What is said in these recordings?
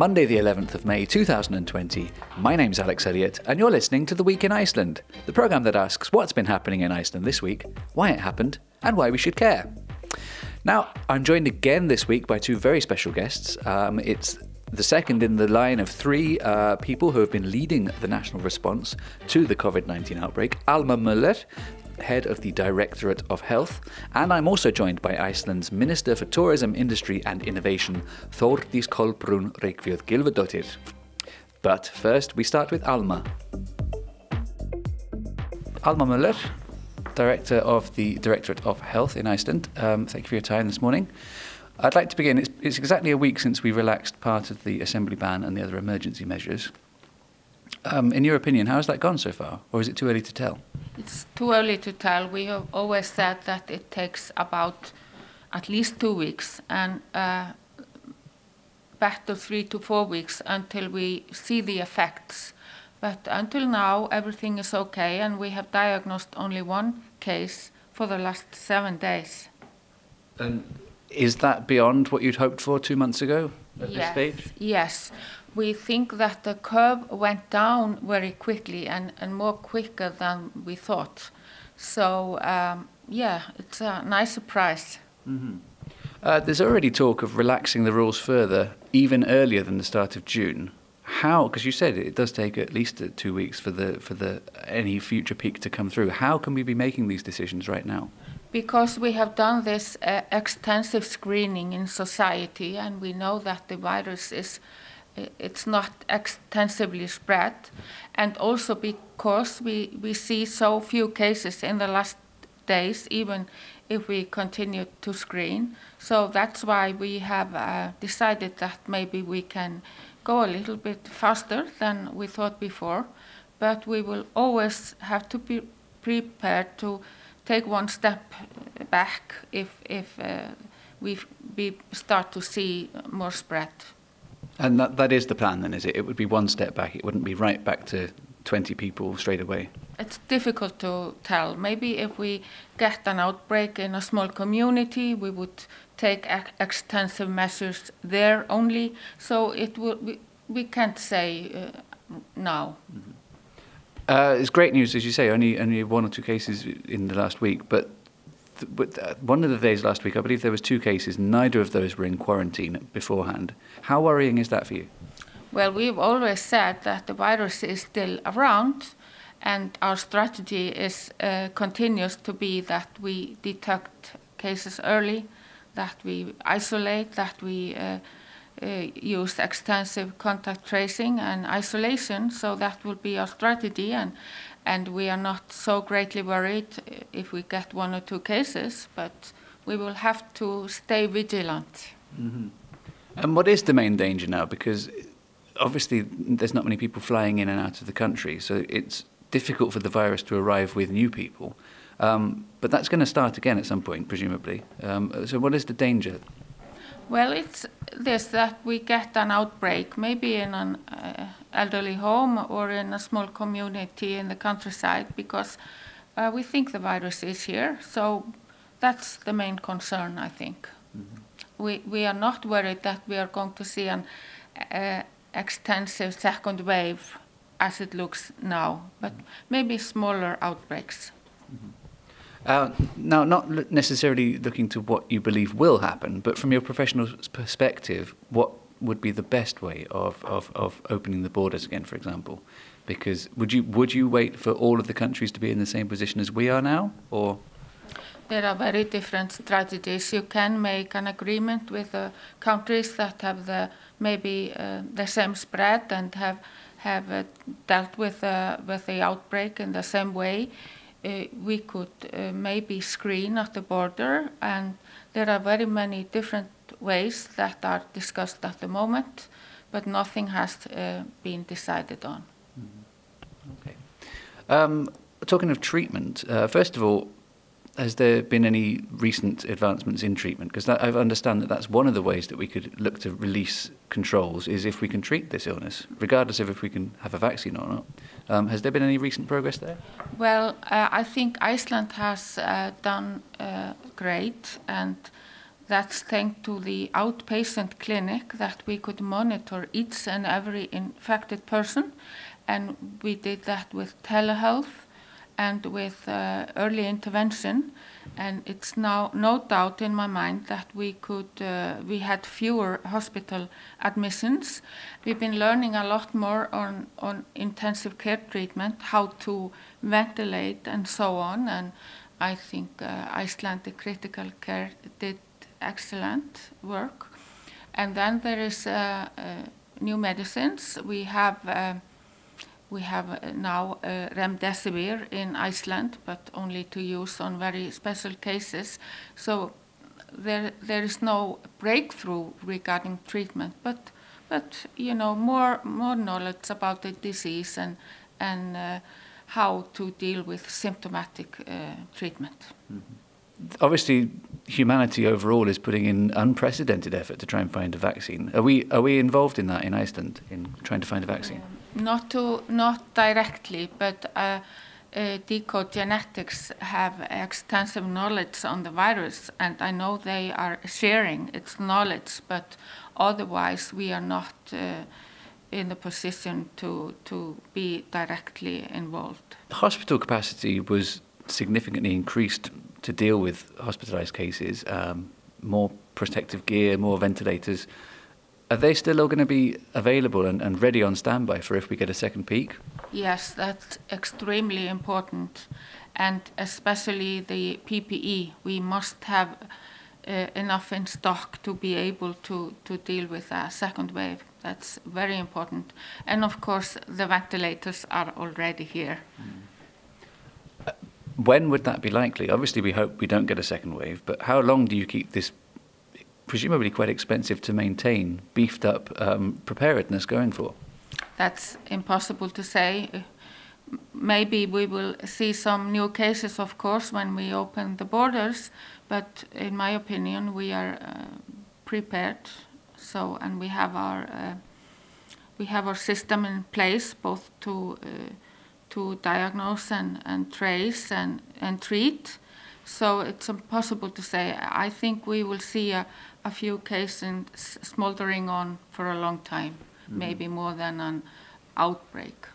Monday, the 11th of May 2020. My name's Alex Elliott, and you're listening to The Week in Iceland, the programme that asks what's been happening in Iceland this week, why it happened, and why we should care. Now, I'm joined again this week by two very special guests. Um, it's the second in the line of three uh, people who have been leading the national response to the COVID 19 outbreak Alma Möller, head of the Directorate of Health, and I'm also joined by Iceland's Minister for Tourism, Industry and Innovation, Þórdís Kolbrún Gylfadóttir. But first, we start with Alma. Alma Möller, Director of the Directorate of Health in Iceland. Um, thank you for your time this morning. I'd like to begin. It's, it's exactly a week since we relaxed part of the assembly ban and the other emergency measures. Um, in your opinion, how has that gone so far, or is it too early to tell? It's too early to tell. We have always said that it takes about at least two weeks and uh, back to three to four weeks until we see the effects. But until now, everything is okay, and we have diagnosed only one case for the last seven days. And is that beyond what you'd hoped for two months ago at yes. this stage? Yes. We think that the curve went down very quickly and, and more quicker than we thought. So, um, yeah, it's a nice surprise. Mm-hmm. Uh, there's already talk of relaxing the rules further, even earlier than the start of June. How? Because you said it does take at least two weeks for the for the any future peak to come through. How can we be making these decisions right now? Because we have done this uh, extensive screening in society, and we know that the virus is it's not extensively spread, and also because we we see so few cases in the last days, even if we continue to screen. So that's why we have uh, decided that maybe we can go a little bit faster than we thought before, but we will always have to be prepared to take one step back if, if uh, we, we start to see more spread. And that, that is the plan then, is it? It would be one step back, it wouldn't be right back to 20 people straight away. It's difficult to tell. Maybe if we get an outbreak in a small community, we would take extensive measures there only. So it will, we, we can't say uh, now. Mm-hmm. Uh, it's great news, as you say, only, only one or two cases in the last week. But, one of the days last week, I believe there was two cases. Neither of those were in quarantine beforehand. How worrying is that for you? Well, we've always said that the virus is still around, and our strategy is uh, continues to be that we detect cases early, that we isolate, that we uh, uh, use extensive contact tracing and isolation. So that will be our strategy, and and we are not so greatly worried if we get one or two cases, but we will have to stay vigilant. Mm-hmm. And what is the main danger now? Because obviously there's not many people flying in and out of the country, so it's difficult for the virus to arrive with new people. Um, but that's going to start again at some point, presumably. Um, so, what is the danger? Well, it's this that we get an outbreak, maybe in an uh, elderly home or in a small community in the countryside, because uh, we think the virus is here. So, that's the main concern, I think. Mm-hmm. We, we are not worried that we are going to see an uh, extensive second wave as it looks now, but maybe smaller outbreaks. Uh, now, not necessarily looking to what you believe will happen, but from your professional perspective, what would be the best way of, of, of opening the borders again, for example? Because would you would you wait for all of the countries to be in the same position as we are now, or? There are very different strategies. You can make an agreement with the countries that have the maybe uh, the same spread and have have uh, dealt with with the outbreak in the same way. Uh, we could uh, maybe screen at the border, and there are very many different ways that are discussed at the moment, but nothing has uh, been decided on. Mm-hmm. Okay. Um, talking of treatment, first of all, has there been any recent advancements in treatment? Because I understand that that's one of the ways that we could look to release controls is if we can treat this illness, regardless of if we can have a vaccine or not. Um, has there been any recent progress there? Well, uh, I think Iceland has uh, done uh, great, and That's thanks to the outpatient clinic that we could monitor each and every infected person. And we did that with telehealth and with uh, early intervention. And it's now no doubt in my mind that we could, uh, we had fewer hospital admissions. We've been learning a lot more on, on intensive care treatment, how to ventilate and so on. And I think uh, Icelandic critical care did excellent work. And then there is uh, uh, new medicines. We have uh, we have uh, now uh, remdesivir in Iceland, but only to use on very special cases. So there, there is no breakthrough regarding treatment, but, but you know, more, more knowledge about the disease and, and uh, how to deal with symptomatic uh, treatment. Mm-hmm. Obviously, humanity overall is putting in unprecedented effort to try and find a vaccine. Are we, are we involved in that in Iceland, in trying to find a vaccine? Um, not to not directly, but uh, uh, Decode Genetics have extensive knowledge on the virus, and I know they are sharing its knowledge, but otherwise we are not uh, in the position to to be directly involved. Hospital capacity was significantly increased to deal with hospitalized cases. Um, more protective gear, more ventilators. Are they still all going to be available and, and ready on standby for if we get a second peak? Yes, that's extremely important. And especially the PPE, we must have uh, enough in stock to be able to, to deal with a second wave. That's very important. And of course, the ventilators are already here. Mm. When would that be likely? Obviously, we hope we don't get a second wave, but how long do you keep this presumably quite expensive to maintain, beefed up um, preparedness going for? That's impossible to say. Maybe we will see some new cases, of course, when we open the borders, but in my opinion, we are uh, prepared. So, and we have our uh, we have our system in place both to uh, to diagnose and, and trace and, and treat. So it's impossible to say. I think we will see a, a few cases smoldering on for a long time, mm-hmm. maybe more than an outbreak.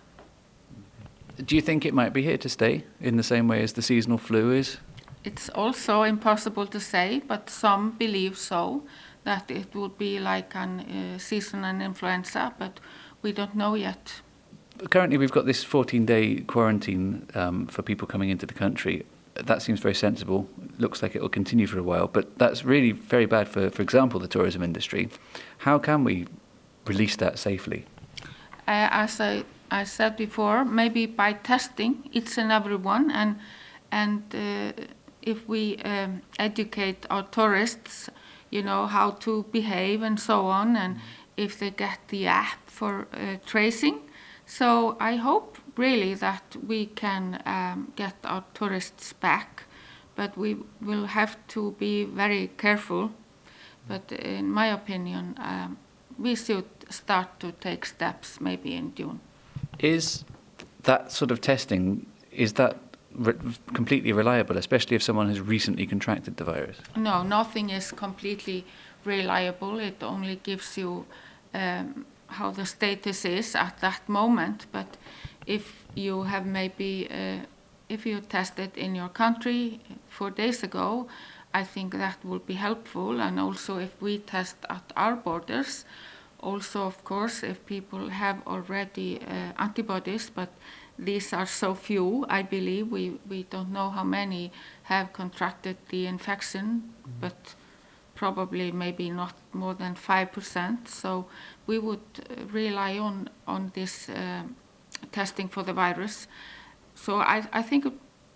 Do you think it might be here to stay in the same way as the seasonal flu is? It's also impossible to say, but some believe so, that it will be like a uh, seasonal influenza, but we don't know yet. Currently, we've got this 14 day quarantine um, for people coming into the country that seems very sensible. Looks like it will continue for a while, but that's really very bad for, for example, the tourism industry. How can we release that safely? Uh, as I, I said before, maybe by testing each and every one, and and uh, if we um, educate our tourists, you know how to behave and so on, and if they get the app for uh, tracing. So I hope really that we can um, get our tourists back, but we will have to be very careful. But in my opinion, um, we should start to take steps maybe in June. Is that sort of testing, is that re completely reliable, especially if someone has recently contracted the virus? No, nothing is completely reliable. It only gives you um, how the status is at that moment. But if you have maybe, uh, if you tested in your country four days ago, I think that will be helpful. And also if we test at our borders, also of course if people have already uh, antibodies, but these are so few, I believe, we, we don't know how many have contracted the infection, mm -hmm. but probably maybe not more than 5%. So we would uh, rely on, on this uh, testing for the virus. So I, I think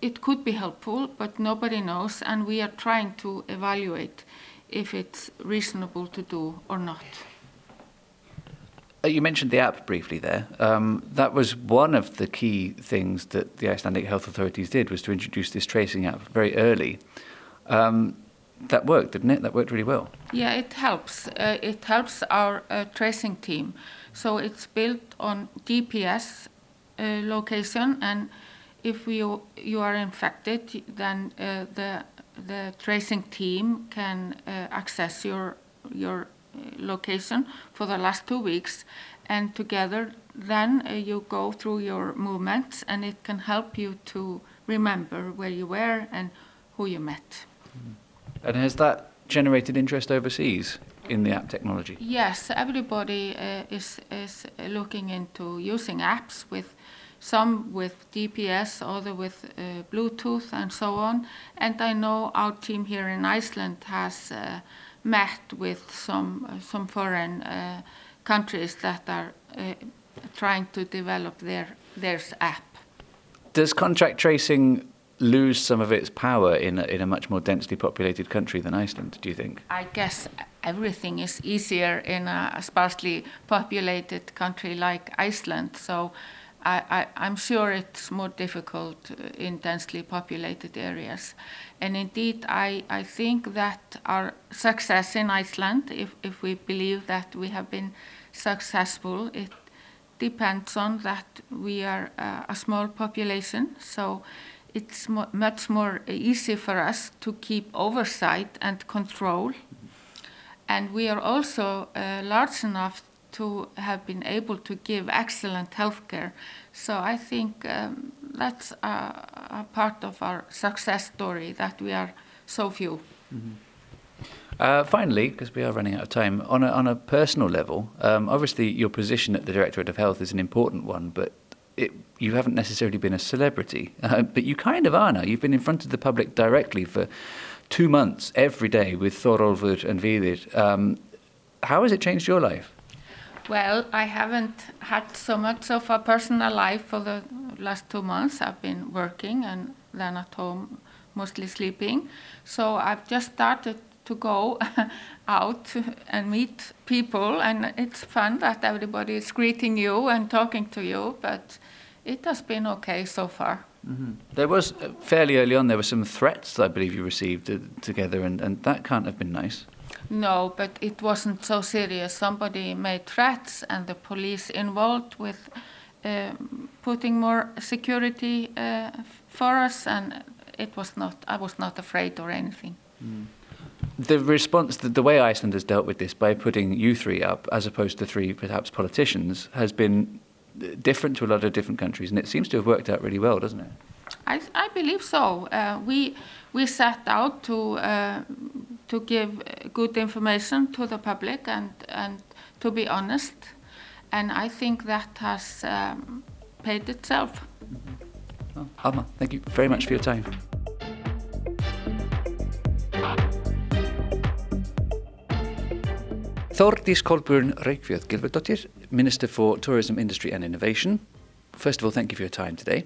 it could be helpful, but nobody knows, and we are trying to evaluate if it's reasonable to do or not. Uh, you mentioned the app briefly there. Um, that was one of the key things that the Icelandic health authorities did was to introduce this tracing app very early. Um, that worked, didn't it? That worked really well. Yeah, it helps. Uh, it helps our uh, tracing team. So it's built on GPS uh, location, and if you you are infected, then uh, the the tracing team can uh, access your your uh, location for the last two weeks, and together then uh, you go through your movements, and it can help you to remember where you were and who you met. And has that generated interest overseas in the app technology? Yes, everybody uh, is is looking into using apps with some with GPS, other with uh, Bluetooth, and so on. And I know our team here in Iceland has uh, met with some uh, some foreign uh, countries that are uh, trying to develop their their app. Does contract tracing lose some of its power in a, in a much more densely populated country than Iceland, do you think? I guess everything is easier in a sparsely populated country like Iceland. So I, am sure it's more difficult in densely populated areas. And indeed, I, I think that our success in Iceland, if, if we believe that we have been successful, it depends on that we are uh, a small population. So it's mo much more easy for us to keep oversight and control. And we are also uh, large enough to have been able to give excellent healthcare. So I think um, that's a, a, part of our success story that we are so few. Mm -hmm. Uh, finally, because we are running out of time, on a, on a personal level, um, obviously your position at the Directorate of Health is an important one, but you haven't necessarily been a celebrity, uh, but you kind of are now. You've been in front of the public directly for two months every day with Thorolfur and Víðir. Um, how has it changed your life? Well, I haven't had so much of a personal life for the last two months. I've been working and then at home, mostly sleeping. So I've just started to go out and meet people, and it's fun that everybody is greeting you and talking to you. But it has been okay so far. Mm-hmm. There was uh, fairly early on. There were some threats I believe you received uh, together, and, and that can't have been nice. No, but it wasn't so serious. Somebody made threats, and the police involved with uh, putting more security uh, for us, and it was not. I was not afraid or anything. Mm. The response, the, the way Iceland has dealt with this by putting you three up, as opposed to three perhaps politicians, has been different to a lot of different countries, and it seems to have worked out really well, doesn't it? I, I believe so. Uh, we we set out to uh, to give good information to the public and and to be honest, and I think that has um, paid itself. Mm -hmm. well, Alma, thank you very much for your time. Þórdís Kolbrún Reykfjörð Gylfadóttir, Minister for Tourism, Industry and Innovation. First of all, thank you for your time today.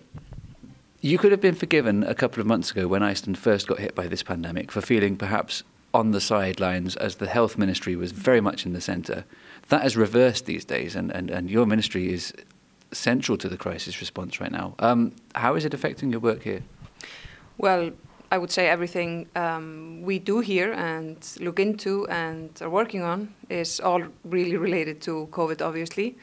You could have been forgiven a couple of months ago when Iceland first got hit by this pandemic for feeling perhaps on the sidelines as the health ministry was very much in the centre. That has reversed these days, and, and, and your ministry is central to the crisis response right now. Um, how is it affecting your work here? Well, I would say everything um, we do here and look into and are working on is all really related to COVID, obviously.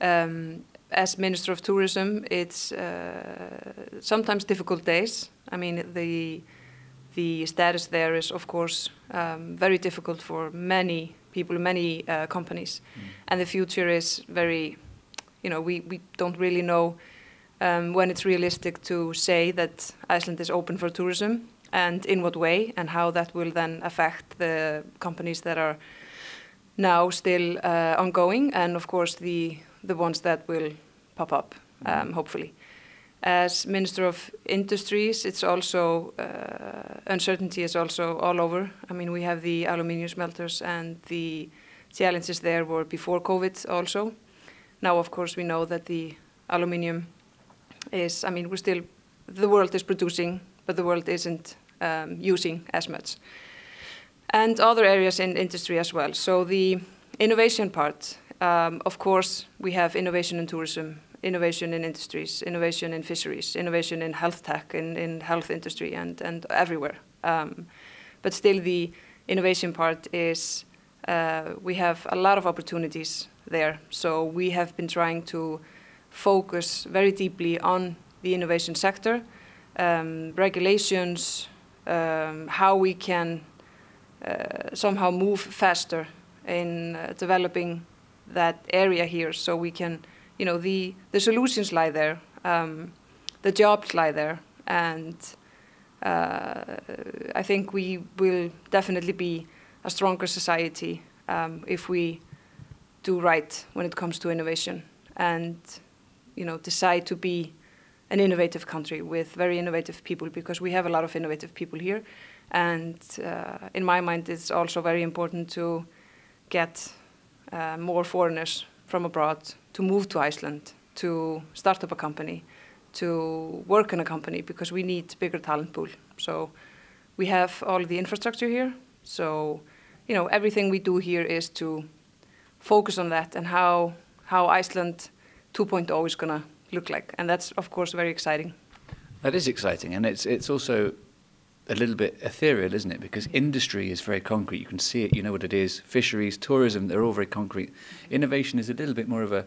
Um, as Minister of Tourism, it's uh, sometimes difficult days. I mean, the the status there is, of course, um, very difficult for many people, many uh, companies, mm. and the future is very, you know, we, we don't really know um, when it's realistic to say that Iceland is open for tourism and in what way and how that will then affect the companies that are now still uh, ongoing and of course the the ones that will pop up um, hopefully. As minister of industries it's also uh, uncertainty is also all over. I mean we have the aluminium smelters and the challenges there were before covid also. Now of course we know that the aluminium is i mean we're still the world is producing but the world isn't um, using as much. And other areas in industry as well. So the innovation part, um, of course, we have innovation in tourism, innovation in industries, innovation in fisheries, innovation in health tech, in, in health industry, and, and everywhere. Um, but still, the innovation part is uh, we have a lot of opportunities there. So we have been trying to focus very deeply on the innovation sector, um, regulations, um, how we can uh, somehow move faster in uh, developing that area here so we can you know the the solutions lie there um, the jobs lie there and uh, I think we will definitely be a stronger society um, if we do right when it comes to innovation and you know decide to be an innovative country with very innovative people because we have a lot of innovative people here. And uh, in my mind it's also very important to get uh, more foreigners from abroad to move to Iceland to start up a company to work in a company because we need bigger talent pool. So we have all the infrastructure here. So you know everything we do here is to focus on that and how how Iceland 2.0 is to look like, and that's of course very exciting. That is exciting, and it's it's also a little bit ethereal, isn't it? Because industry is very concrete. You can see it. You know what it is. Fisheries, tourism, they're all very concrete. Innovation is a little bit more of a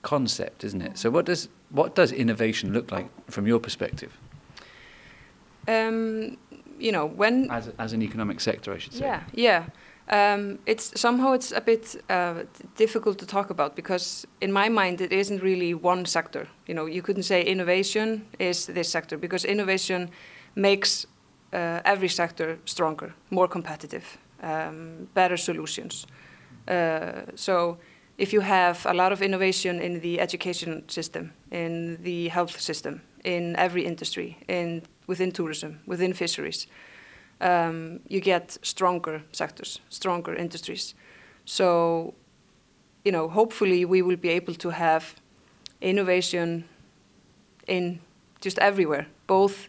concept, isn't it? So what does what does innovation look like from your perspective? Um, you know, when as as an economic sector, I should say. Yeah, yeah. Um, it's somehow it's a bit uh, difficult to talk about because in my mind it isn't really one sector. You know, you couldn't say innovation is this sector because innovation makes uh, every sector stronger, more competitive, um, better solutions. Uh, so if you have a lot of innovation in the education system, in the health system, in every industry, in within tourism, within fisheries um, you get stronger sectors, stronger industries. So, you know, hopefully we will be able to have innovation in just everywhere, both,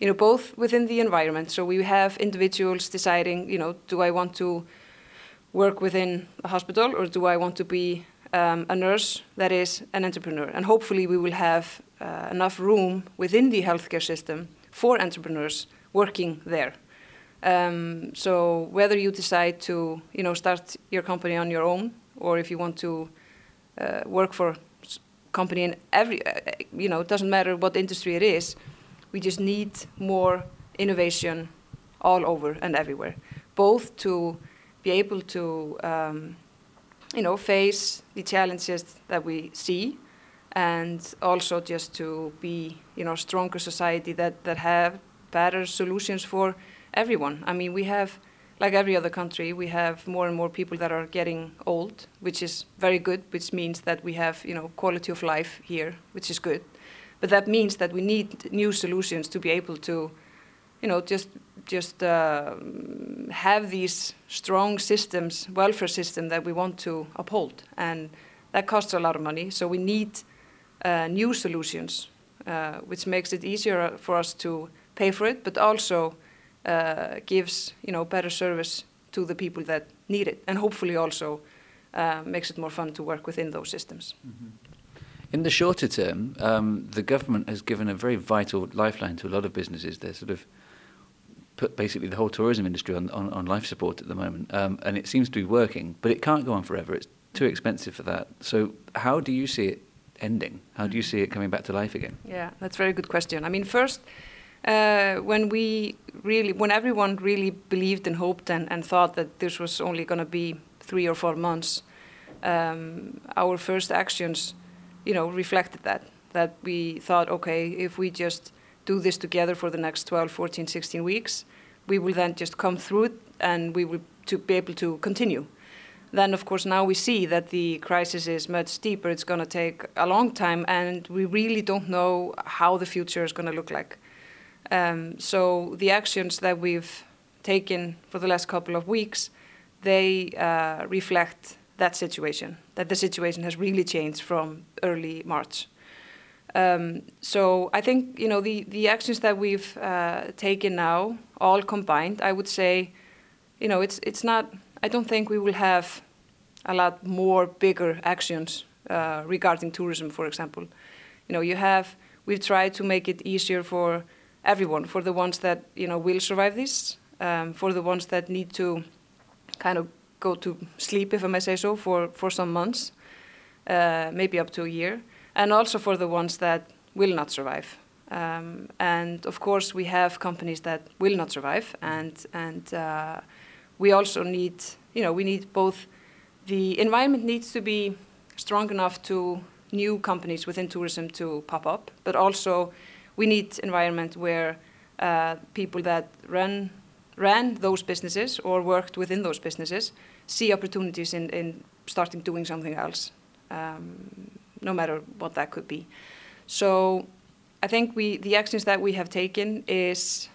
you know, both within the environment. So we have individuals deciding, you know, do I want to work within a hospital or do I want to be um, a nurse that is an entrepreneur? And hopefully we will have uh, enough room within the healthcare system for entrepreneurs working there. Um, so whether you decide to, you know, start your company on your own, or if you want to uh, work for company in every, uh, you know, it doesn't matter what industry it is. We just need more innovation all over and everywhere, both to be able to, um, you know, face the challenges that we see, and also just to be, you know, stronger society that that have better solutions for everyone. I mean, we have, like every other country, we have more and more people that are getting old, which is very good, which means that we have, you know, quality of life here, which is good. But that means that we need new solutions to be able to, you know, just just uh, have these strong systems, welfare system that we want to uphold, and that costs a lot of money. So we need uh, new solutions, uh, which makes it easier for us to pay for it, but also uh, gives you know better service to the people that need it, and hopefully also uh, makes it more fun to work within those systems. Mm-hmm. In the shorter term, um, the government has given a very vital lifeline to a lot of businesses. They're sort of put basically the whole tourism industry on, on, on life support at the moment, um, and it seems to be working, but it can't go on forever. It's too expensive for that. So, how do you see it ending? How do you see it coming back to life again? Yeah, that's a very good question. I mean, first, uh, when we really, when everyone really believed and hoped and, and thought that this was only going to be three or four months, um, our first actions, you know, reflected that. That we thought, okay, if we just do this together for the next 12, 14, 16 weeks, we will then just come through and we will to be able to continue. Then, of course, now we see that the crisis is much deeper. It's going to take a long time, and we really don't know how the future is going to look like. Um, so the actions that we've taken for the last couple of weeks, they uh, reflect that situation, that the situation has really changed from early March. Um, so I think you know the, the actions that we've uh, taken now, all combined, I would say, you know, it's it's not. I don't think we will have a lot more bigger actions uh, regarding tourism, for example. You know, you have we've tried to make it easier for everyone, for the ones that you know will survive this, um, for the ones that need to kind of go to sleep, if I may say so, for, for some months, uh, maybe up to a year, and also for the ones that will not survive. Um, and of course, we have companies that will not survive, and and uh, we also need, you know, we need both. The environment needs to be strong enough to new companies within tourism to pop up, but also we need environment where uh, people that run ran those businesses or worked within those businesses see opportunities in, in starting doing something else, um, no matter what that could be. So I think we the actions that we have taken is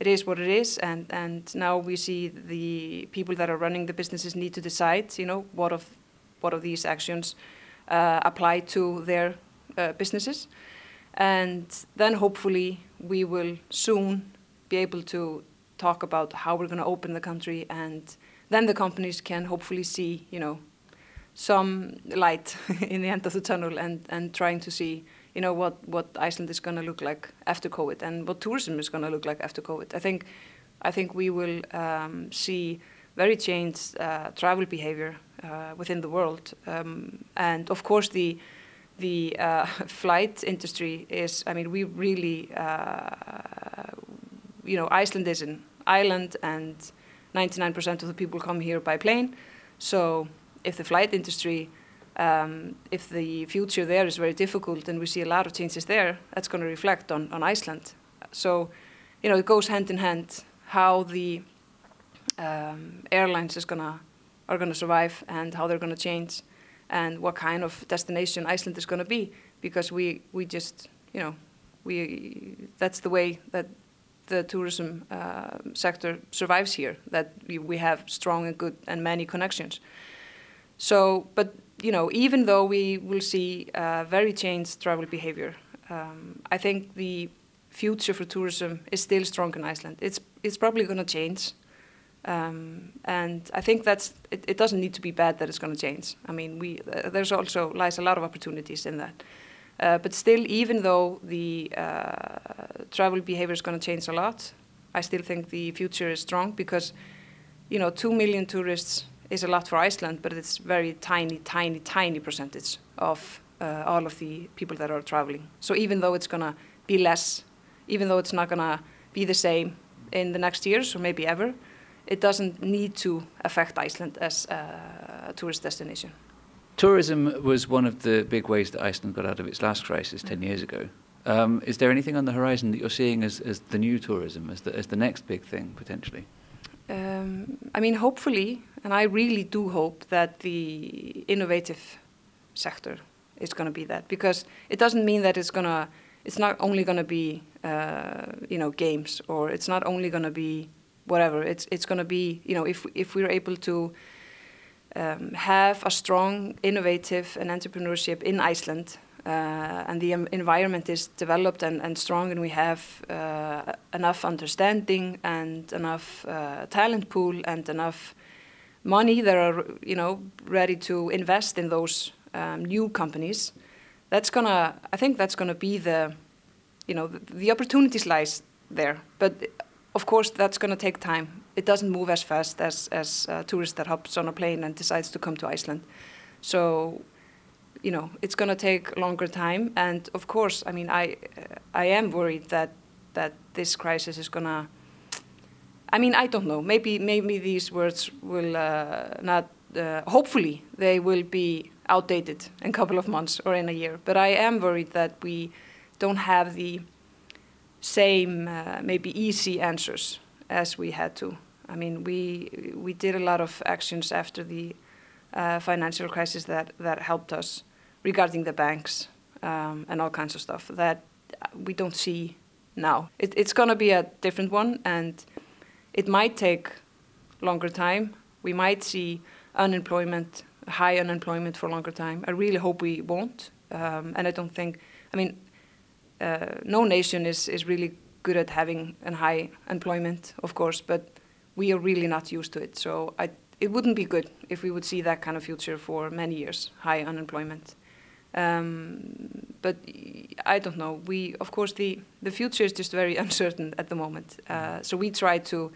it is what it is, and and now we see the people that are running the businesses need to decide, you know, what of what of these actions uh, apply to their uh, businesses, and then hopefully we will soon be able to talk about how we're going to open the country, and then the companies can hopefully see, you know, some light in the end of the tunnel, and and trying to see you know what what Iceland is going to look like after COVID and what tourism is going to look like after COVID. I think I think we will um, see very changed uh, travel behavior uh, within the world, um, and of course the the uh, flight industry is. I mean, we really uh, you know Iceland is an island, and 99% of the people come here by plane. So if the flight industry um, if the future there is very difficult and we see a lot of changes there, that's going to reflect on, on Iceland. So, you know, it goes hand in hand how the um, airlines is gonna are gonna survive and how they're gonna change, and what kind of destination Iceland is gonna be. Because we we just you know we that's the way that the tourism uh, sector survives here. That we, we have strong and good and many connections. So, but you know, even though we will see uh, very changed travel behavior, um, I think the future for tourism is still strong in Iceland. It's it's probably going to change, um, and I think that's it, it, Doesn't need to be bad that it's going to change. I mean, we uh, there's also lies a lot of opportunities in that. Uh, but still, even though the uh, travel behavior is going to change a lot, I still think the future is strong because, you know, two million tourists is a lot for Iceland, but it's very tiny, tiny, tiny percentage of uh, all of the people that are traveling. So even though it's going to be less, even though it's not going to be the same in the next years or maybe ever, it doesn't need to affect Iceland as a tourist destination. Tourism was one of the big ways that Iceland got out of its last crisis 10 years ago. Um, is there anything on the horizon that you're seeing as, as the new tourism, as the, as the next big thing potentially? Um, I mean, hopefully, and I really do hope that the innovative sector is going to be that because it doesn't mean that it's going to, it's not only going to be, uh, you know, games or it's not only going to be whatever. It's it's going to be, you know, if if we're able to um, have a strong, innovative and entrepreneurship in Iceland uh, and the environment is developed and, and strong, and we have uh, enough understanding and enough uh, talent pool and enough money that are you know ready to invest in those um, new companies. That's gonna, I think, that's gonna be the, you know, the, the opportunities lies there. But of course, that's gonna take time. It doesn't move as fast as as a tourist that hops on a plane and decides to come to Iceland. So you know, it's going to take longer time. And of course, I mean, I, I am worried that that this crisis is going to. I mean, I don't know. Maybe maybe these words will uh, not. Uh, hopefully, they will be outdated in a couple of months or in a year. But I am worried that we don't have the same, uh, maybe easy answers as we had to. I mean, we we did a lot of actions after the uh, financial crisis that that helped us regarding the banks um, and all kinds of stuff that we don't see now. It, it's going to be a different one, and it might take longer time. We might see unemployment, high unemployment for longer time. I really hope we won't, um, and I don't think. I mean, uh, no nation is is really good at having a high employment, of course, but we are really not used to it. So I, it wouldn't be good if we would see that kind of future for many years, high unemployment. Um, but I don't know. We, of course, the the future is just very uncertain at the moment. Uh, so we try to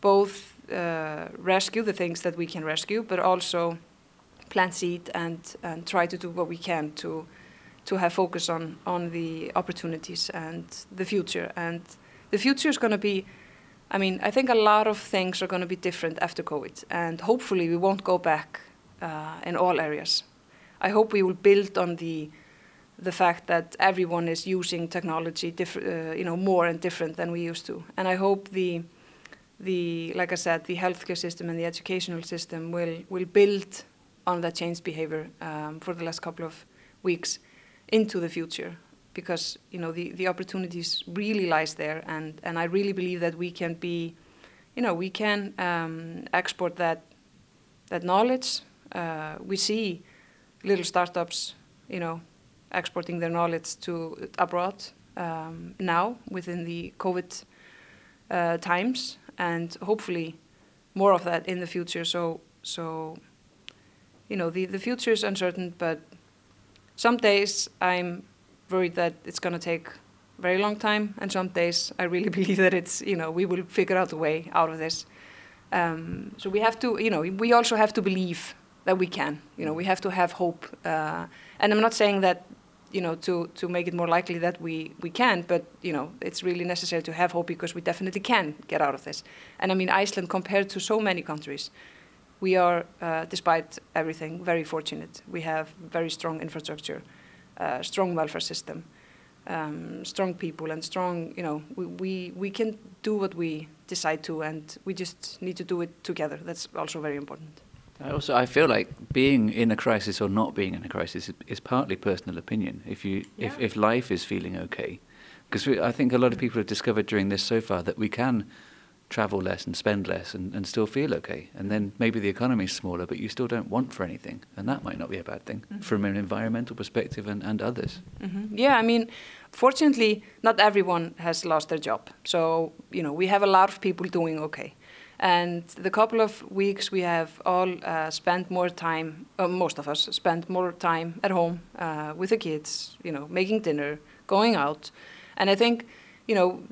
both uh, rescue the things that we can rescue, but also plant seed and and try to do what we can to to have focus on on the opportunities and the future. And the future is going to be. I mean, I think a lot of things are going to be different after COVID, and hopefully we won't go back uh, in all areas. I hope we will build on the the fact that everyone is using technology uh, you know, more and different than we used to. And I hope the, the, like I said, the healthcare system and the educational system will, will build on that changed behavior um, for the last couple of weeks into the future because you know the, the opportunities really lies there and, and I really believe that we can be you know we can um, export that that knowledge uh, we see little startups you know exporting their knowledge to abroad um, now within the COVID uh, times, and hopefully more of that in the future. So, so you know, the, the future is uncertain, but some days I'm worried that it's going to take a very long time, and some days I really believe that it's, you know, we will figure out a way out of this. Um, so we have to, you know, we also have to believe that we can. You know, we have to have hope. Uh, and I'm not saying that you know, to, to make it more likely that we, we can, but, you know, it's really necessary to have hope because we definitely can get out of this. And I mean, Iceland, compared to so many countries, we are, uh, despite everything, very fortunate. We have very strong infrastructure, uh, strong welfare system, um, strong people, and strong, you know, we, we, we can do what we decide to, and we just need to do it together. That's also very important. I also I feel like being in a crisis or not being in a crisis is, is partly personal opinion. If you yeah. if if life is feeling okay, because I think a lot of people have discovered during this so far that we can travel less and spend less and, and still feel okay. And then maybe the economy is smaller, but you still don't want for anything, and that might not be a bad thing mm-hmm. from an environmental perspective and and others. Mm-hmm. Yeah, I mean, fortunately, not everyone has lost their job, so you know we have a lot of people doing okay. And the couple of weeks we have all uh, spent more time, uh, most of us spent more time at home uh, with the kids, you know, making dinner, going out. And I think, you know,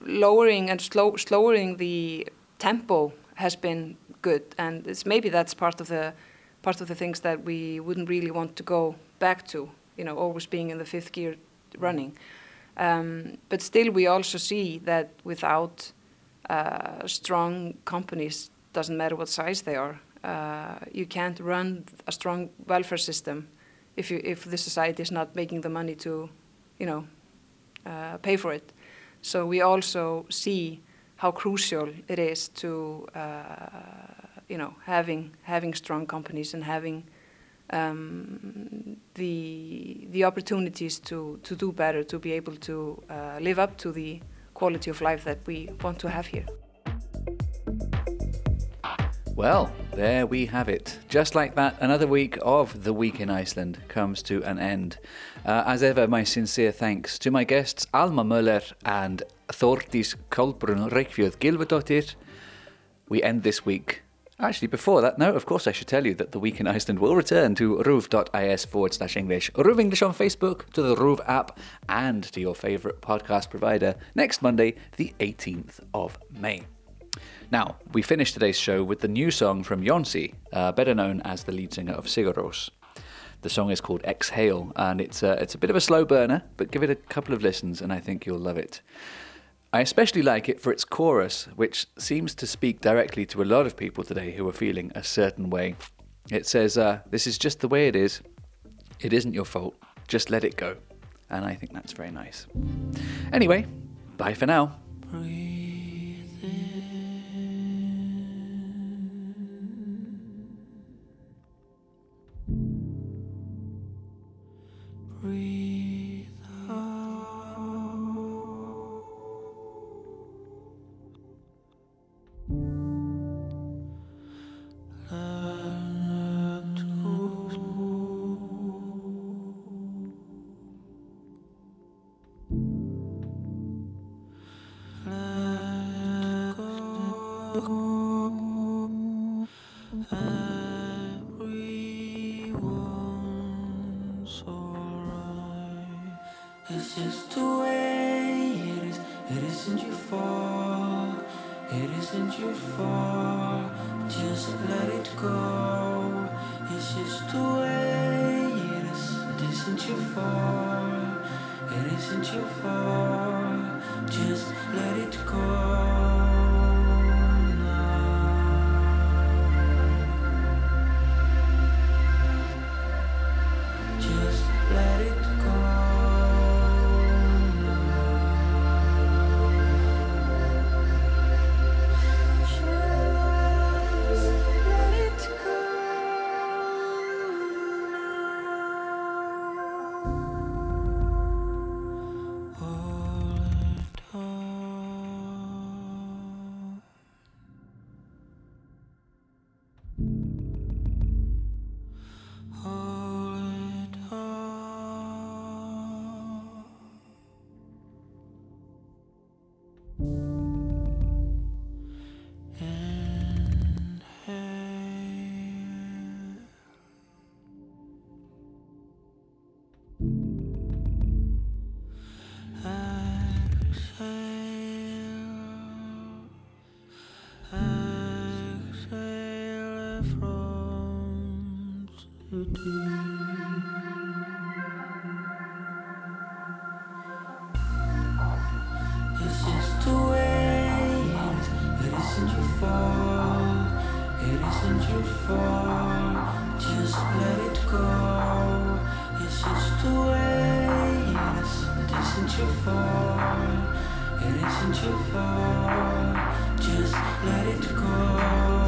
lowering and slow, slowing the tempo has been good. And it's maybe that's part of the part of the things that we wouldn't really want to go back to, you know, always being in the fifth gear running. Um, but still, we also see that without uh, strong companies, doesn't matter what size they are. Uh, you can't run a strong welfare system if you if the society is not making the money to, you know, uh, pay for it. So we also see how crucial it is to, uh, you know, having having strong companies and having um, the the opportunities to to do better, to be able to uh, live up to the quality of life that we want to have here. Well, there we have it. Just like that, another week of The Week in Iceland comes to an end. Uh, as ever, my sincere thanks to my guests Alma Möller and Þórdís Kolbrún Reykfjörð Gylfadóttir. We end this week Actually, before that, no, of course I should tell you that the Week in Iceland will return to ruv.is forward slash English, RÚV English on Facebook, to the RÚV app, and to your favourite podcast provider next Monday, the 18th of May. Now, we finish today's show with the new song from Jónsi, uh, better known as the lead singer of Sigur Rós. The song is called Exhale, and it's a, it's a bit of a slow burner, but give it a couple of listens and I think you'll love it. I especially like it for its chorus, which seems to speak directly to a lot of people today who are feeling a certain way. It says, uh, This is just the way it is. It isn't your fault. Just let it go. And I think that's very nice. Anyway, bye for now. just the way it is. It isn't your fault. It isn't your fault. Just let it go. It isn't your fault. Just let it go.